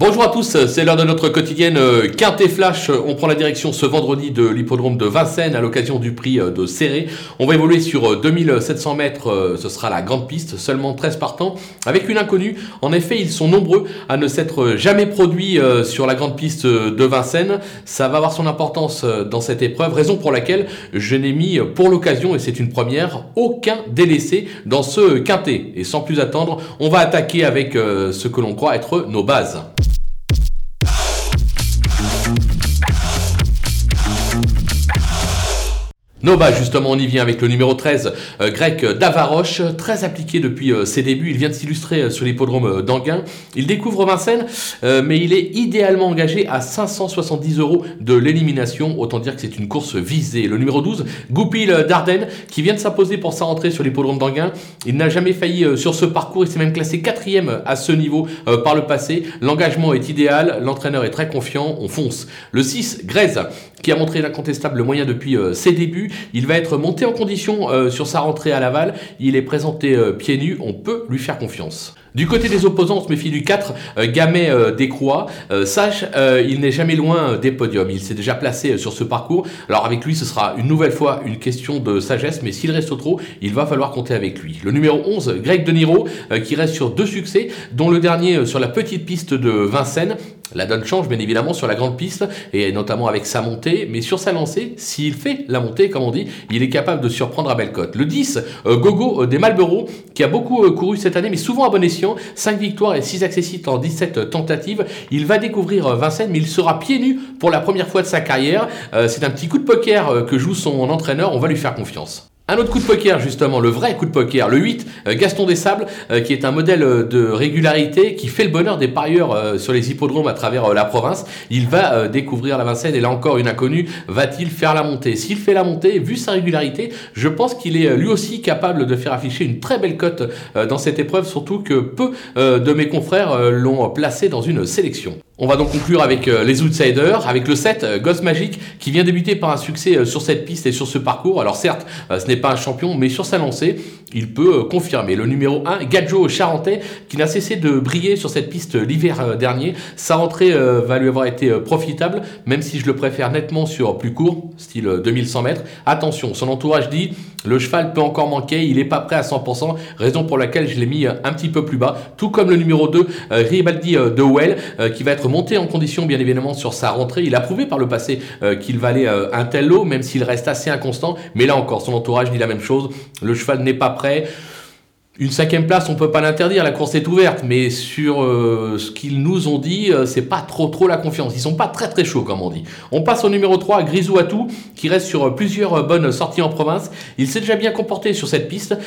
Bonjour à tous, c'est l'heure de notre quotidienne euh, Quintet Flash. On prend la direction ce vendredi de l'hippodrome de Vincennes à l'occasion du prix euh, de Serré. On va évoluer sur 2700 euh, mètres, ce sera la grande piste, seulement 13 partants, avec une inconnue. En effet, ils sont nombreux à ne s'être jamais produits sur la grande piste de Vincennes. Ça va avoir son importance dans cette épreuve, raison pour laquelle je n'ai mis pour l'occasion, et c'est une première, aucun délaissé dans ce Quintet. Et sans plus attendre, on va attaquer avec ce que l'on croit être nos bases. Nova, justement, on y vient avec le numéro 13, euh, grec Davaroche, très appliqué depuis euh, ses débuts. Il vient de s'illustrer euh, sur l'hippodrome d'Anguin. Il découvre Vincennes, mais il est idéalement engagé à 570 euros de l'élimination. Autant dire que c'est une course visée. Le numéro 12, Goupil Dardenne, qui vient de s'imposer pour sa rentrée sur l'hippodrome d'Anguin. Il n'a jamais failli sur ce parcours. Il s'est même classé quatrième à ce niveau par le passé. L'engagement est idéal. L'entraîneur est très confiant. On fonce. Le 6, Grèze, qui a montré l'incontestable moyen depuis ses débuts. Il va être monté en condition euh, sur sa rentrée à Laval. Il est présenté euh, pieds nus. On peut lui faire confiance. Du côté des opposants, on se méfie du 4, euh, Gamet euh, Descroix. sache, il n'est jamais loin des podiums. Il s'est déjà placé sur ce parcours. Alors avec lui, ce sera une nouvelle fois une question de sagesse, mais s'il reste trop, il va falloir compter avec lui. Le numéro 11, Greg De Niro, qui reste sur deux succès, dont le dernier sur la petite piste de Vincennes. La donne change bien évidemment sur la grande piste et notamment avec sa montée, mais sur sa lancée, s'il fait la montée, comme on dit, il est capable de surprendre à Bellecote. Le 10, euh, Gogo euh, des Malboro, qui a beaucoup euh, couru cette année, mais souvent à bon escient, 5 victoires et 6 accessites en 17 tentatives. Il va découvrir Vincennes, mais il sera pieds nus pour la première fois de sa carrière. C'est un petit coup de poker que joue son entraîneur, on va lui faire confiance. Un autre coup de poker, justement, le vrai coup de poker, le 8, euh, Gaston des Sables, euh, qui est un modèle euh, de régularité qui fait le bonheur des parieurs sur les hippodromes à travers la province. Il va découvrir la Vincennes et là encore une inconnue, va-t-il faire la montée? S'il fait la montée, vu sa régularité, je pense qu'il est lui aussi capable de faire afficher une très belle cote dans cette épreuve, surtout que peu de mes confrères l'ont placé dans une sélection. On va donc conclure avec euh, les outsiders, avec le 7, euh, Ghost Magic, qui vient débuter par un succès euh, sur cette piste et sur ce parcours. Alors certes, ce n'est pas un champion, mais sur sa lancée, il peut confirmer. Le numéro 1, Gadjo Charentais, qui n'a cessé de briller sur cette piste l'hiver dernier. Sa rentrée va lui avoir été profitable, même si je le préfère nettement sur plus court, style 2100 mètres. Attention, son entourage dit le cheval peut encore manquer, il n'est pas prêt à 100%, raison pour laquelle je l'ai mis un petit peu plus bas, tout comme le numéro 2, Ribaldi de Well, qui va être monté en condition bien évidemment sur sa rentrée. Il a prouvé par le passé euh, qu'il valait euh, un tel lot, même s'il reste assez inconstant. Mais là encore, son entourage dit la même chose. Le cheval n'est pas prêt. Une cinquième place, on peut pas l'interdire, la course est ouverte, mais sur euh, ce qu'ils nous ont dit, euh, c'est pas trop trop la confiance. Ils sont pas très très chauds, comme on dit. On passe au numéro 3, Grisou Atou, qui reste sur euh, plusieurs bonnes sorties en province. Il s'est déjà bien comporté sur cette piste.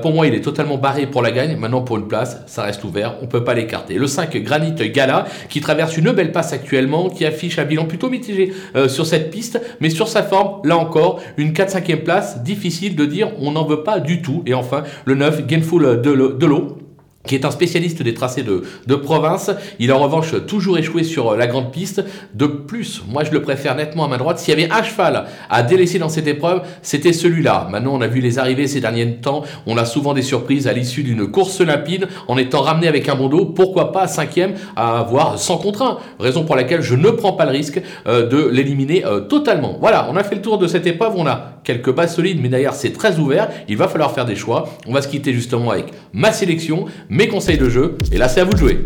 pour moi, il est totalement barré pour la gagne. Maintenant, pour une place, ça reste ouvert, on peut pas l'écarter. Le 5, Granit Gala, qui traverse une belle passe actuellement, qui affiche un bilan plutôt mitigé sur cette piste, mais sur sa forme, là encore, une 4-5e place, difficile de dire, on n'en veut pas du tout. Et enfin, le 9, Gainful de l'eau qui est un spécialiste des tracés de, province. Il a en revanche toujours échoué sur la grande piste. De plus, moi je le préfère nettement à ma droite. S'il y avait un cheval à délaisser dans cette épreuve, c'était celui-là. Maintenant, on a vu les arrivées ces derniers temps. On a souvent des surprises à l'issue d'une course limpide en étant ramené avec un bon dos. Pourquoi pas cinquième à avoir 100 contre 1 Raison pour laquelle je ne prends pas le risque euh, de l'éliminer euh, totalement. Voilà, on a fait le tour de cette épreuve. On a quelques bases solides, mais d'ailleurs c'est très ouvert. Il va falloir faire des choix. On va se quitter justement avec ma sélection mes conseils de jeu, et là c'est à vous de jouer.